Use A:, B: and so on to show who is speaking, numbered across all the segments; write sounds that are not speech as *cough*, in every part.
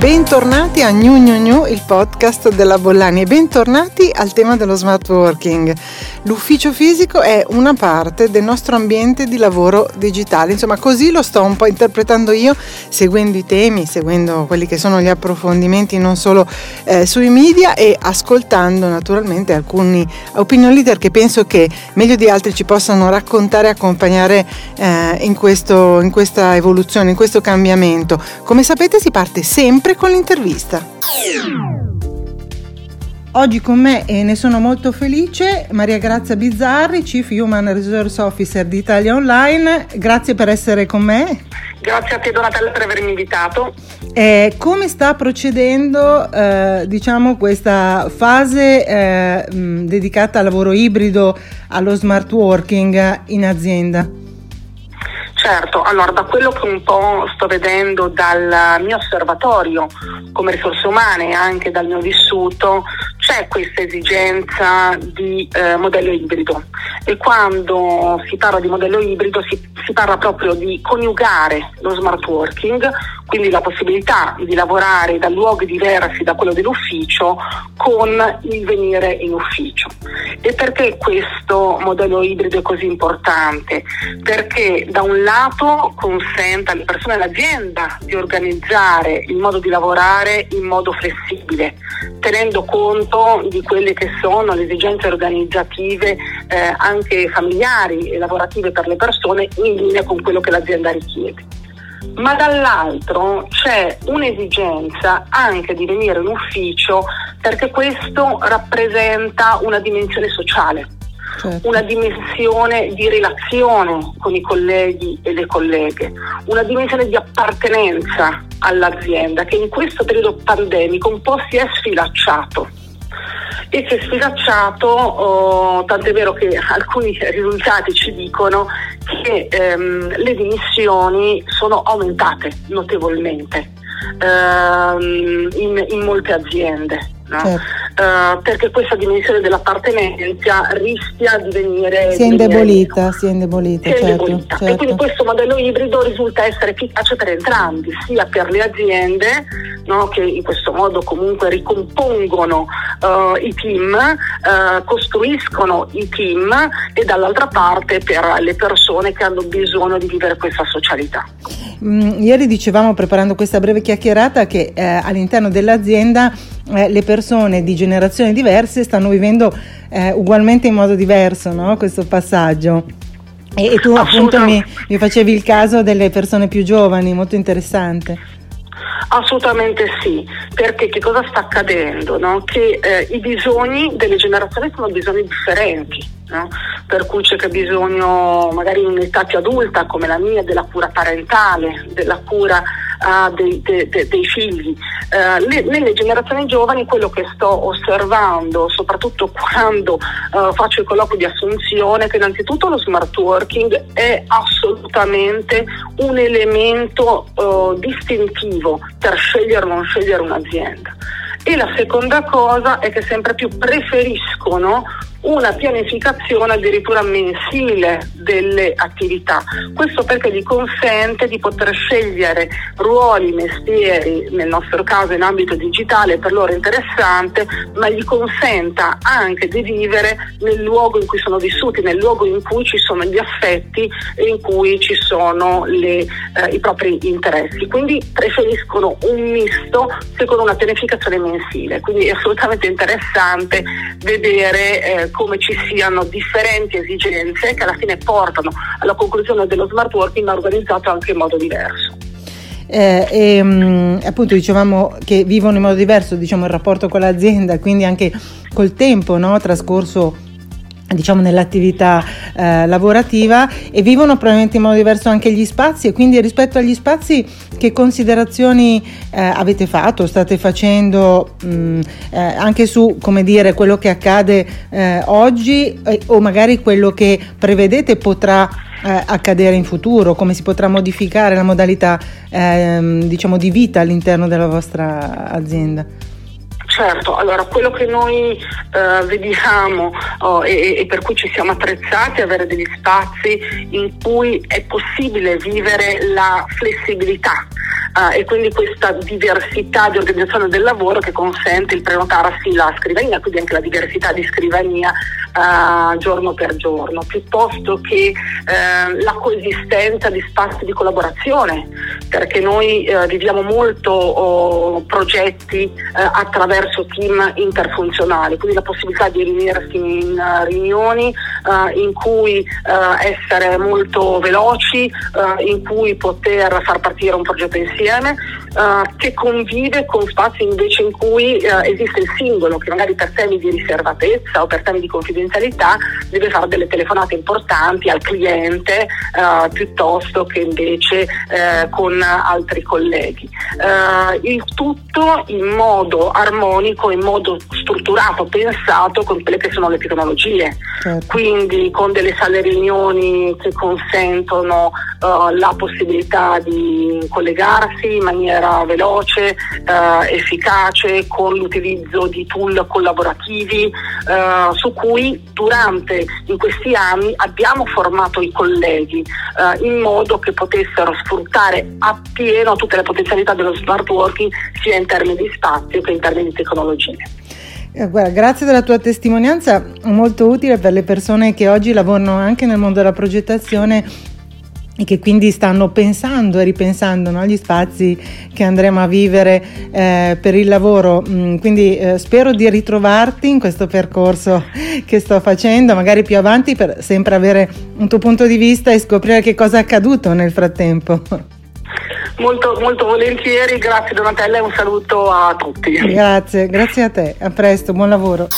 A: Bentornati a New New New, il podcast della Bollani e bentornati al tema dello smart working. L'ufficio fisico è una parte del nostro ambiente di lavoro digitale, insomma così lo sto un po' interpretando io, seguendo i temi, seguendo quelli che sono gli approfondimenti non solo eh, sui media e ascoltando naturalmente alcuni opinion leader che penso che meglio di altri ci possano raccontare e accompagnare eh, in, questo, in questa evoluzione, in questo cambiamento. Come sapete si parte sempre con l'intervista. Oggi con me e ne sono molto felice Maria Grazia Bizzarri, Chief Human Resource Officer di Italia Online. Grazie per essere con me.
B: Grazie a te Donatella per avermi invitato.
A: Eh, come sta procedendo eh, diciamo, questa fase eh, dedicata al lavoro ibrido, allo smart working in azienda?
B: Certo, allora da quello che un po' sto vedendo dal mio osservatorio come risorse umane e anche dal mio vissuto, c'è questa esigenza di eh, modello ibrido. E quando si parla di modello ibrido si, si parla proprio di coniugare lo smart working, quindi la possibilità di lavorare da luoghi diversi da quello dell'ufficio con il venire in ufficio. E perché questo modello ibrido è così importante? Perché da un lato consente alle persone e all'azienda di organizzare il modo di lavorare in modo flessibile, tenendo conto di quelle che sono le esigenze organizzative eh, anche familiari e lavorative per le persone in linea con quello che l'azienda richiede. Ma dall'altro c'è un'esigenza anche di venire in ufficio perché questo rappresenta una dimensione sociale. Certo. una dimensione di relazione con i colleghi e le colleghe, una dimensione di appartenenza all'azienda che in questo periodo pandemico un po' si è sfilacciato e si è sfilacciato, oh, tant'è vero che alcuni risultati ci dicono che ehm, le dimissioni sono aumentate notevolmente ehm, in, in molte aziende. No? Certo. Uh, perché questa dimensione dell'appartenenza rischia di venire
A: si è indebolita, si è indebolita, si è certo, indebolita.
B: Certo. e quindi questo modello ibrido risulta essere efficace per entrambi sia per le aziende no, che in questo modo comunque ricompongono uh, i team uh, costruiscono i team e dall'altra parte per le persone che hanno bisogno di vivere questa socialità
A: mm, ieri dicevamo preparando questa breve chiacchierata che eh, all'interno dell'azienda eh, le persone di generazioni diverse stanno vivendo eh, ugualmente in modo diverso no? questo passaggio. E, e tu appunto mi, mi facevi il caso delle persone più giovani, molto interessante.
B: Assolutamente sì, perché che cosa sta accadendo? No? Che eh, i bisogni delle generazioni sono bisogni differenti. No? Per cui c'è bisogno magari in un'età più adulta come la mia della cura parentale, della cura uh, dei, de, de, dei, figli. Uh, le, nelle generazioni giovani quello che sto osservando, soprattutto *laughs* quando uh, faccio i colloqui di assunzione, è che innanzitutto lo smart working è assolutamente un elemento distintivo per scegliere o non scegliere un'azienda. E la seconda cosa è che sempre più preferiscono una pianificazione addirittura mensile delle attività. Questo perché gli consente di poter scegliere ruoli, mestieri, nel nostro caso in ambito digitale per loro interessante, ma gli consenta anche di vivere nel luogo in cui sono vissuti, nel luogo in cui ci sono gli affetti e in cui ci sono le, eh, i propri interessi. Quindi preferiscono un misto secondo una pianificazione mensile. Quindi è assolutamente interessante vedere eh, come ci siano differenti esigenze che alla fine portano alla conclusione dello smart working ma organizzato anche in modo diverso.
A: Eh, e, mh, appunto dicevamo che vivono in modo diverso diciamo, il rapporto con l'azienda, quindi anche col tempo no, trascorso diciamo nell'attività eh, lavorativa e vivono probabilmente in modo diverso anche gli spazi e quindi rispetto agli spazi che considerazioni eh, avete fatto, state facendo mh, eh, anche su come dire quello che accade eh, oggi eh, o magari quello che prevedete potrà eh, accadere in futuro, come si potrà modificare la modalità ehm, diciamo di vita all'interno della vostra azienda?
B: Certo, allora quello che noi eh, vediamo oh, e, e, per cui ci siamo attrezzati è avere degli spazi in cui è possibile vivere la flessibilità uh, e quindi questa diversità di organizzazione del lavoro che consente il prenotarsi la scrivania, quindi anche la diversità di scrivania uh, giorno per giorno, piuttosto che uh, la coesistenza di spazi di collaborazione, perché noi uh, viviamo molto oh, progetti attraverso team interfunzionali, quindi la possibilità di riunirsi in riunioni in cui essere molto veloci, in cui poter far partire un progetto insieme, che convive con spazi invece in cui esiste il singolo che magari per temi di riservatezza o per temi di confidenzialità deve fare delle telefonate importanti al cliente eh, piuttosto che invece eh, con altri colleghi. Eh, il tutto in modo armonico, in modo strutturato, pensato con quelle che sono le tecnologie, certo. quindi con delle sale riunioni che consentono eh, la possibilità di collegarsi in maniera veloce, eh, efficace, con l'utilizzo di tool collaborativi eh, su cui durante in questi anni abbiamo formato i colleghi in modo che potessero sfruttare appieno tutte le potenzialità dello smart working sia in termini di spazio che in termini di tecnologie.
A: Eh, guarda, grazie della tua testimonianza, molto utile per le persone che oggi lavorano anche nel mondo della progettazione e che quindi stanno pensando e ripensando no, agli spazi che andremo a vivere eh, per il lavoro. Mm, quindi eh, spero di ritrovarti in questo percorso che sto facendo, magari più avanti, per sempre avere un tuo punto di vista e scoprire che cosa è accaduto nel frattempo.
B: Molto, molto volentieri, grazie Donatella e un saluto a tutti.
A: Grazie, grazie a te, a presto, buon lavoro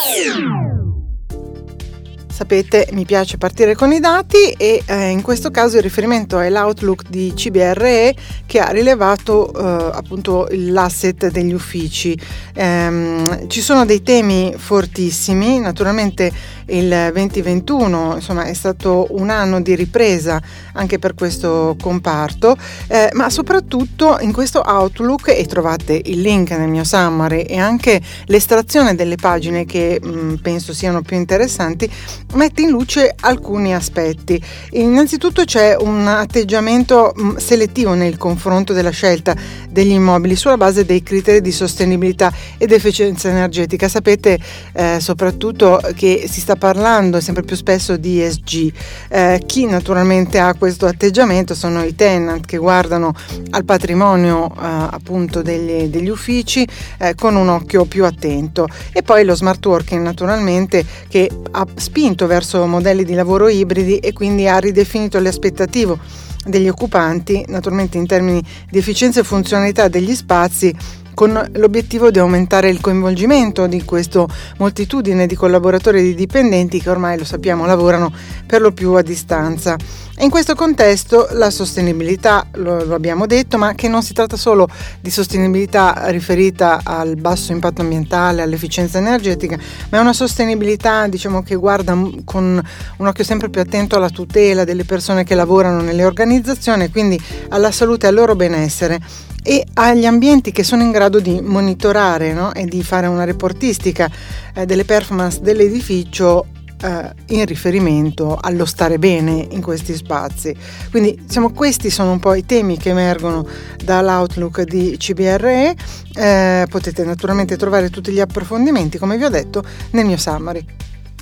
A: sapete mi piace partire con i dati e eh, in questo caso il riferimento è l'outlook di CBRE che ha rilevato eh, appunto l'asset degli uffici. Ehm, ci sono dei temi fortissimi, naturalmente il 2021 insomma, è stato un anno di ripresa anche per questo comparto, eh, ma soprattutto in questo Outlook, e trovate il link nel mio summary e anche l'estrazione delle pagine che mh, mm, penso siano più interessanti, mette in luce alcuni aspetti. Innanzitutto c'è un atteggiamento mh, mm, selettivo nel confronto della scelta degli immobili sulla base dei criteri di sostenibilità ed efficienza energetica. Sapete eh, soprattutto che si sta parlando sempre più spesso di ESG. Eh, chi naturalmente ha questo atteggiamento sono i tenant che guardano al patrimonio eh, appunto degli, degli uffici eh, con un occhio più attento e poi lo smart working naturalmente che ha spinto verso modelli di lavoro ibridi e quindi ha ridefinito le aspettative degli occupanti, naturalmente in termini di efficienza e funzionalità degli spazi con l'obiettivo di aumentare il coinvolgimento di questa moltitudine di collaboratori e di dipendenti che ormai lo sappiamo lavorano per lo più a distanza. In questo contesto la sostenibilità, lo, lo, abbiamo detto, ma che non si tratta solo di sostenibilità riferita al basso impatto ambientale, all'efficienza energetica, ma è una sostenibilità diciamo, che guarda con un occhio sempre più attento alla tutela delle persone che lavorano nelle organizzazioni, quindi alla salute e al loro benessere e agli ambienti che sono in grado di monitorare no? e di fare una reportistica eh, delle performance dell'edificio eh, in riferimento allo stare bene in questi spazi. Quindi diciamo, questi sono un po' i temi che emergono dall'outlook di CBRE. Eh, potete naturalmente trovare tutti gli approfondimenti, come vi ho detto, nel mio summary.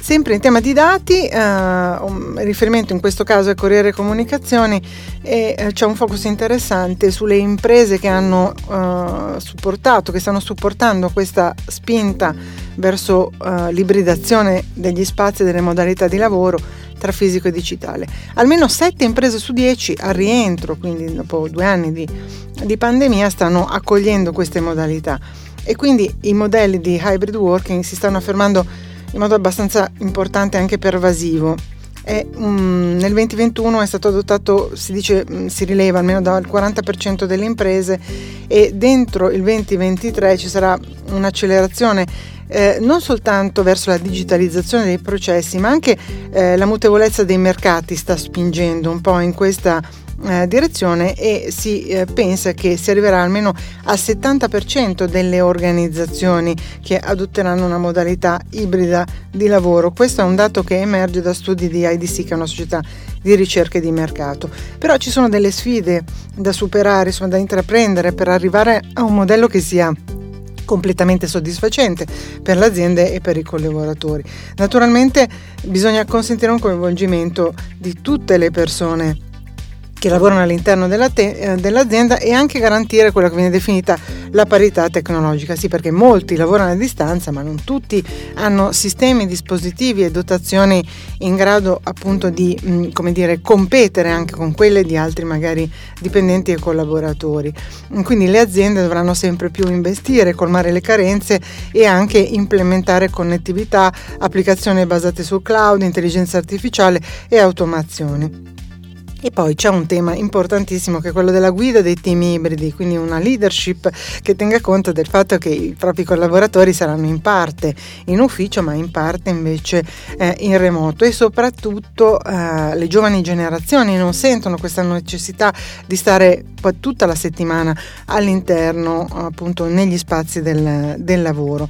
A: Sempre in tema di dati, eh, un riferimento in questo caso è Corriere Comunicazioni e eh, c'è un focus interessante sulle imprese che hanno eh, supportato, che stanno supportando questa spinta verso eh, l'ibridazione degli spazi e delle modalità di lavoro tra fisico e digitale. Almeno 7 imprese su 10 al rientro, quindi dopo due anni di, di pandemia, stanno accogliendo queste modalità e quindi i modelli di hybrid working si stanno affermando in modo abbastanza importante e anche pervasivo. E, um, nel 2021 è stato adottato, si dice, um, si rileva almeno dal 40% delle imprese e dentro il 2023 ci sarà un'accelerazione eh, non soltanto verso la digitalizzazione dei processi, ma anche eh, la mutevolezza dei mercati sta spingendo un po' in questa eh, direzione e si eh, pensa che si arriverà almeno al 70% delle organizzazioni che adotteranno una modalità ibrida di lavoro. Questo è un dato che emerge da studi di IDC, che è una società di ricerca e di mercato. Però ci sono delle sfide da superare, insomma, da intraprendere per arrivare a un modello che sia completamente soddisfacente per le aziende e per i collaboratori. Naturalmente bisogna consentire un coinvolgimento di tutte le persone che lavorano all'interno della te- eh, dell'azienda e anche garantire quella che viene definita la parità tecnologica. Sì, perché molti lavorano a distanza, ma non tutti hanno sistemi, dispositivi e dotazioni in grado appunto di mh, mm, dire, competere anche con quelle di altri magari dipendenti e collaboratori. Quindi le aziende dovranno sempre più investire, colmare le carenze e anche implementare connettività, applicazioni basate sul cloud, intelligenza artificiale e automazione. E poi c'è un tema importantissimo che è quello della guida dei team ibridi, quindi una leadership che tenga conto del fatto che i propri collaboratori saranno in parte in ufficio ma in parte invece eh, in remoto e soprattutto eh, le giovani generazioni non sentono questa necessità di stare tutta la settimana all'interno appunto negli spazi del, del lavoro.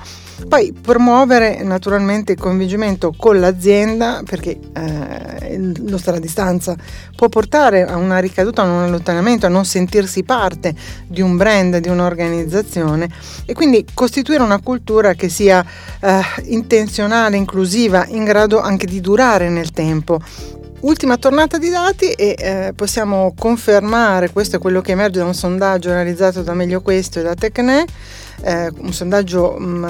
A: Poi promuovere naturalmente il coinvolgimento con l'azienda perché eh, lo stare a distanza può portare a una ricaduta, a un allontanamento, a non sentirsi parte di un brand, di un'organizzazione e quindi costituire una cultura che sia eh, intenzionale, inclusiva, in grado anche di durare nel tempo. Ultima tornata di dati e eh, possiamo confermare, questo è quello che emerge da un sondaggio realizzato da Meglio Questo e da Tecne, eh, un sondaggio mh, mm,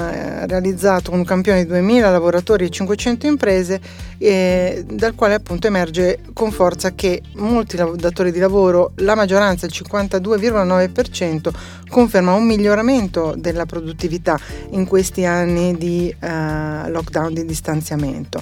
A: realizzato con un campione di 2000 lavoratori e 500 imprese, eh, dal quale appunto emerge con forza che molti datori di lavoro, la maggioranza, il 52,9%, conferma un miglioramento della produttività in questi anni di eh, lockdown, di distanziamento.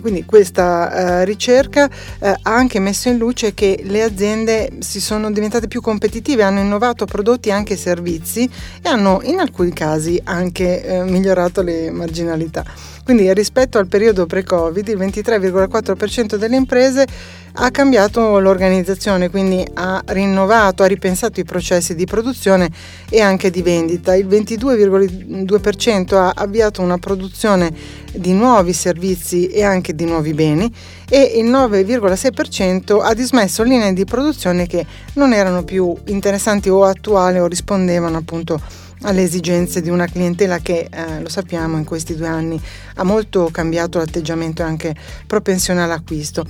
A: Quindi questa eh, ricerca eh, ha anche messo in luce che le aziende si sono diventate più competitive, hanno innovato prodotti e anche servizi e hanno in casi anche eh, migliorato le marginalità. Quindi rispetto al periodo pre-Covid il 23,4% delle imprese ha cambiato l'organizzazione, quindi ha rinnovato, ha ripensato i processi di produzione e anche di vendita. Il 22,2% ha avviato una produzione di nuovi servizi e anche di nuovi beni e il 9,6% ha dismesso linee di produzione che non erano più interessanti o attuali o rispondevano appunto alle esigenze di una clientela che, eh, lo sappiamo, in questi due anni ha molto cambiato l'atteggiamento e anche propensione all'acquisto.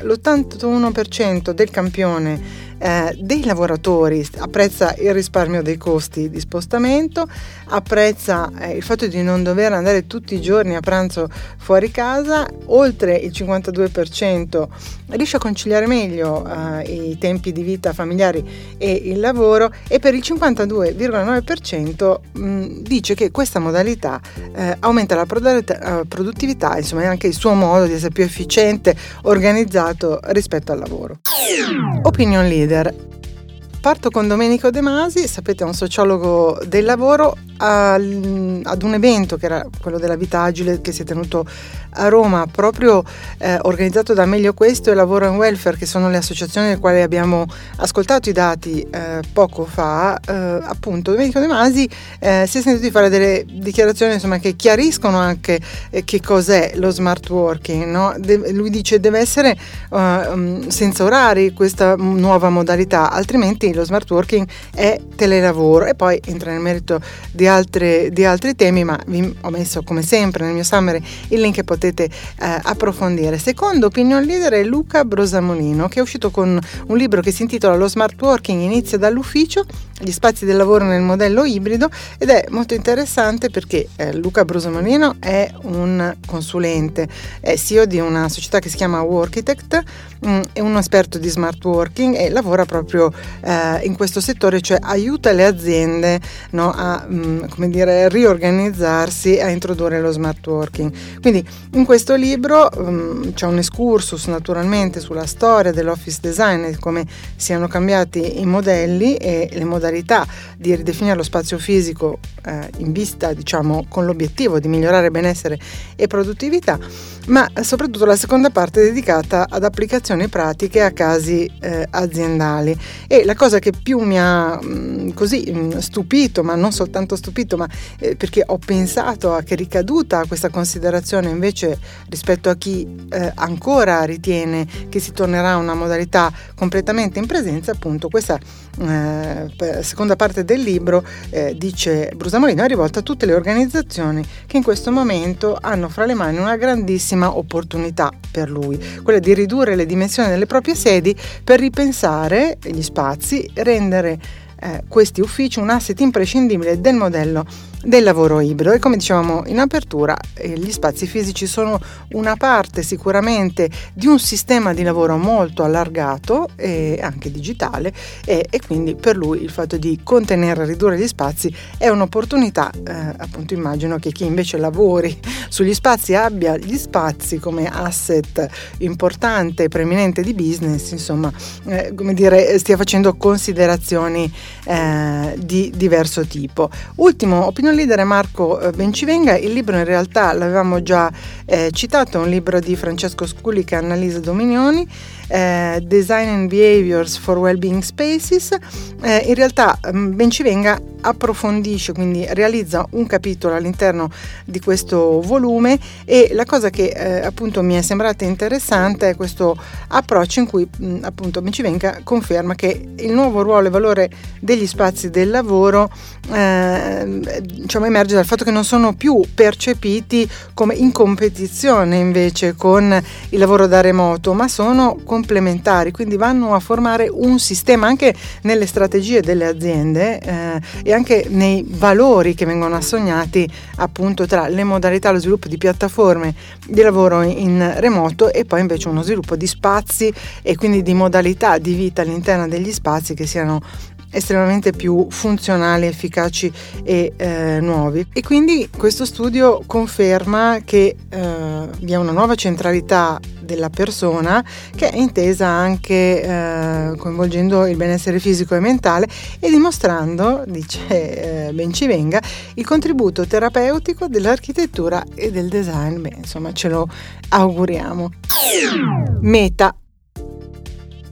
A: L'81% del campione eh, dei lavoratori apprezza il risparmio dei costi di spostamento, apprezza eh, il fatto di non dover andare tutti i giorni a pranzo fuori casa, oltre il 52% riesce a conciliare meglio eh, i tempi di vita familiari e il lavoro e per il 52,9% mh, dice che questa modalità eh, aumenta la eh, produttività, insomma è anche il suo modo di essere più efficiente, organizzato rispetto al lavoro. Opinion leader. Parto con Domenico De Masi, sapete è un sociologo del lavoro, ad un evento che era quello della vita agile che si è tenuto a Roma, proprio eh, organizzato da Meglio Questo e Lavoro in Welfare, che sono le associazioni delle quali abbiamo ascoltato i dati eh, poco fa, eh, appunto Domenico De Masi eh, si è sentito di fare delle dichiarazioni insomma, che chiariscono anche eh, che cos'è lo smart working. No? De- lui dice deve essere uh, senza orari questa nuova modalità, altrimenti lo smart working è telelavoro e poi entra nel merito di altre, di altri temi, ma vi ho messo come sempre nel mio summary il link che potete eh, approfondire. Secondo opinion leader è Luca Brosamolino che è uscito con un libro che si intitola Lo smart working inizia dall'ufficio, gli spazi del lavoro nel modello ibrido ed è molto interessante perché eh, Luca Brosamolino è un consulente, è CEO di una società che si chiama Workitect, mh, mm, è un esperto di smart working e lavora proprio eh, in questo settore, cioè aiuta le aziende no, a mh, mm, dire, riorganizzarsi a introdurre lo smart working. Quindi in questo libro um, c'è un excursus naturalmente sulla storia dell'office design e come siano cambiati i modelli e le modalità modalità di ridefinire lo spazio fisico eh, in vista, diciamo, con l'obiettivo di migliorare benessere e produttività, ma soprattutto la seconda parte dedicata ad applicazioni pratiche a casi eh, aziendali. E la cosa che più mi ha mh, mm, così mh, mm, stupito, ma non soltanto stupito, ma eh, perché ho pensato a che ricaduta questa considerazione invece rispetto a chi eh, ancora ritiene che si tornerà a una modalità completamente in presenza, appunto questa eh, seconda parte del libro eh, dice Brusamolino è rivolta a tutte le organizzazioni che in questo momento hanno fra le mani una grandissima opportunità per lui, quella di ridurre le dimensioni delle proprie sedi per ripensare gli spazi, rendere eh, questi uffici un asset imprescindibile del modello del lavoro ibrido. E come dicevamo in apertura eh, gli spazi fisici sono una parte sicuramente di un sistema di lavoro molto allargato e anche digitale e, e quindi per lui il fatto di contenere e ridurre gli spazi è un'opportunità eh, appunto immagino che chi invece lavori sugli spazi abbia gli spazi come asset importante e preeminente di business insomma eh, come dire stia facendo considerazioni eh, di diverso tipo. Ultimo opinion leader è Marco eh, Bencivenga, il libro in realtà l'avevamo già eh, citato, è un libro di Francesco Sculica e Annalisa Dominioni, eh, Design and Behaviors for Wellbeing Spaces. Eh, in realtà mm, Bencivenga approfondisce, quindi realizza un capitolo all'interno di questo volume e la cosa che eh, appunto mi è sembrata interessante è questo approccio in cui mh, mm, appunto Bencivenga conferma che il nuovo ruolo e valore degli spazi del lavoro eh, diciamo, emerge dal fatto che non sono più percepiti come in competizione invece con il lavoro da remoto, ma sono complementari, quindi vanno a formare un sistema anche nelle strategie delle aziende eh, e anche nei valori che vengono assognati appunto tra le modalità, lo sviluppo di piattaforme di lavoro in remoto e poi invece uno sviluppo di spazi e quindi di modalità di vita all'interno degli spazi che siano estremamente più funzionali, efficaci e eh, nuovi. E quindi questo studio conferma che eh, vi è una nuova centralità della persona che è intesa anche eh, coinvolgendo il benessere fisico e mentale e dimostrando, dice eh, Bencivenga, il contributo terapeutico dell'architettura e del design. Beh, insomma, ce lo auguriamo. Meta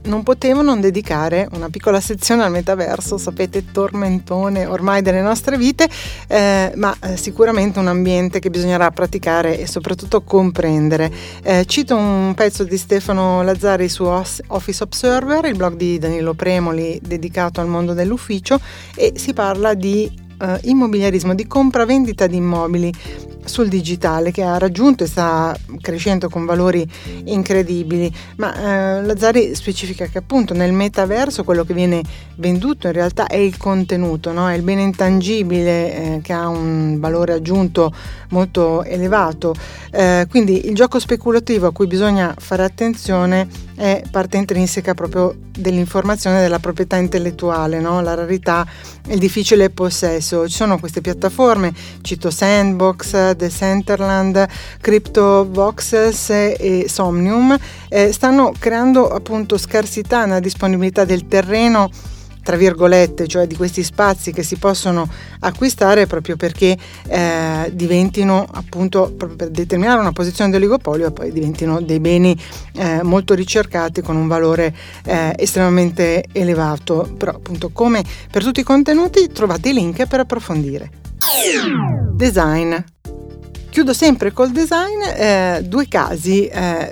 A: non potevo non dedicare una piccola sezione al metaverso, sapete, tormentone ormai delle nostre vite, eh, ma eh, sicuramente un ambiente che bisognerà praticare e soprattutto comprendere. Eh, cito un pezzo di Stefano Lazzari su Office Observer, il blog di Danilo Premoli dedicato al mondo dell'ufficio e si parla di Uh, immobiliarismo, di compravendita di immobili sul digitale che ha raggiunto e sta crescendo con valori incredibili, ma eh, Lazzari specifica che appunto nel metaverso quello che viene venduto in realtà è il contenuto, no? è il bene intangibile eh, che ha un valore aggiunto molto elevato, eh, quindi il gioco speculativo a cui bisogna fare attenzione è parte intrinseca proprio dell'informazione della proprietà intellettuale, no? la rarità il difficile possesso. Ci sono queste piattaforme, cito Sandbox, The Centerland, CryptoVoxels e Somnium, eh, stanno creando appunto scarsità nella disponibilità del terreno tra virgolette, cioè di questi spazi che si possono acquistare proprio perché eh, diventino appunto proprio per determinare una posizione di oligopolio e poi diventino dei beni eh, molto ricercati con un valore eh, estremamente elevato. Però appunto come per tutti i contenuti trovate i link per approfondire. Design. Chiudo sempre col design, eh, due casi, eh,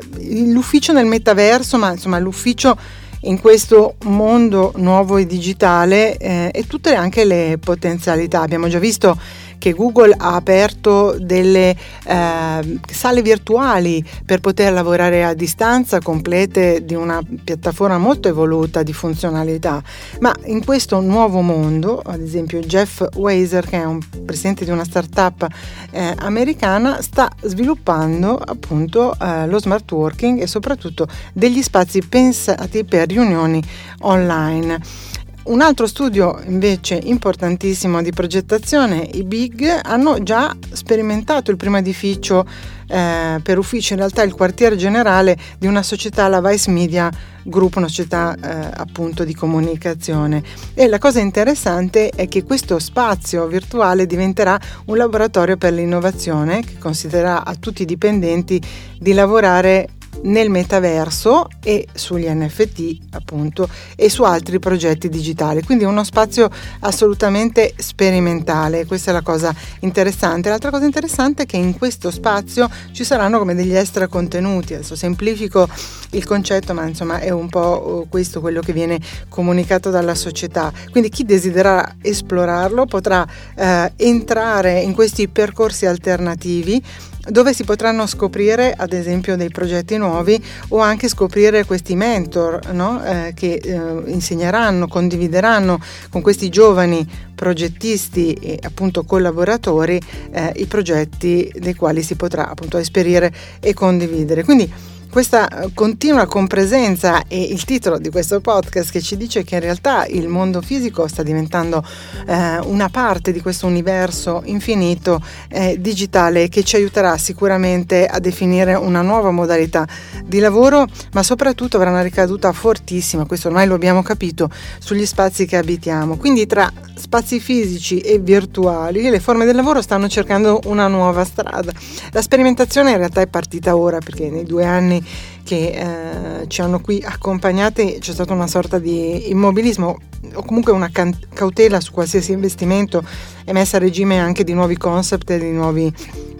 A: l'ufficio nel metaverso, ma insomma l'ufficio in questo mondo nuovo e digitale eh, e tutte anche le potenzialità. Abbiamo già visto che Google ha aperto delle eh, sale virtuali per poter lavorare a distanza complete di una piattaforma molto evoluta di funzionalità, ma in questo nuovo mondo, ad esempio Jeff Weiser che è un presidente di una startup eh, americana sta sviluppando appunto eh, lo smart working e soprattutto degli spazi pensati per riunioni online un altro studio invece importantissimo di progettazione, i BIG, hanno già sperimentato il primo edificio eh, per ufficio, in realtà il quartiere generale di una società, la Vice Media Group, una società eh, appunto di comunicazione. E la cosa interessante è che questo spazio virtuale diventerà un laboratorio per l'innovazione che considererà a tutti i dipendenti di lavorare nel metaverso e sugli NFT appunto e su altri progetti digitali. Quindi uno spazio assolutamente sperimentale. Questa è la cosa interessante. L'altra cosa interessante è che in questo spazio ci saranno come degli extra contenuti. Adesso semplifico il concetto ma insomma è un po' uh, questo quello che viene comunicato dalla società. Quindi chi desidererà esplorarlo potrà eh, entrare in questi percorsi alternativi dove si potranno scoprire ad esempio dei progetti nuovi o anche scoprire questi mentor no? eh, che eh, insegneranno, condivideranno con questi giovani progettisti e appunto collaboratori eh, i progetti dei quali si potrà appunto esperire e condividere. Quindi questa eh, continua compresenza e il titolo di questo podcast che ci dice che in realtà il mondo fisico sta diventando eh, una parte di questo universo infinito eh, digitale che ci aiuterà sicuramente a definire una nuova modalità di lavoro, ma soprattutto avrà una ricaduta fortissima, questo ormai lo abbiamo capito, sugli spazi che abitiamo. Quindi tra spazi fisici e virtuali le forme del lavoro stanno cercando una nuova strada. La sperimentazione in realtà è partita ora perché nei due anni che eh, ci hanno qui accompagnate c'è stata una sorta di immobilismo o comunque una can- cautela su qualsiasi investimento e messa a regime anche di nuovi concept e di nuovi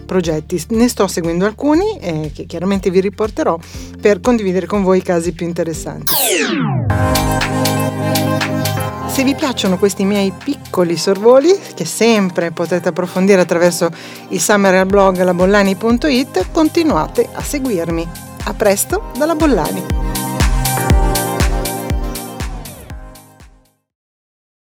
A: progetti. Ne sto seguendo alcuni eh, che chiaramente vi riporterò per condividere con voi i casi più interessanti. Se vi piacciono questi miei piccoli sorvoli, che sempre potete approfondire attraverso il summer blog labollani.it, continuate a seguirmi. A presto dalla Bollani.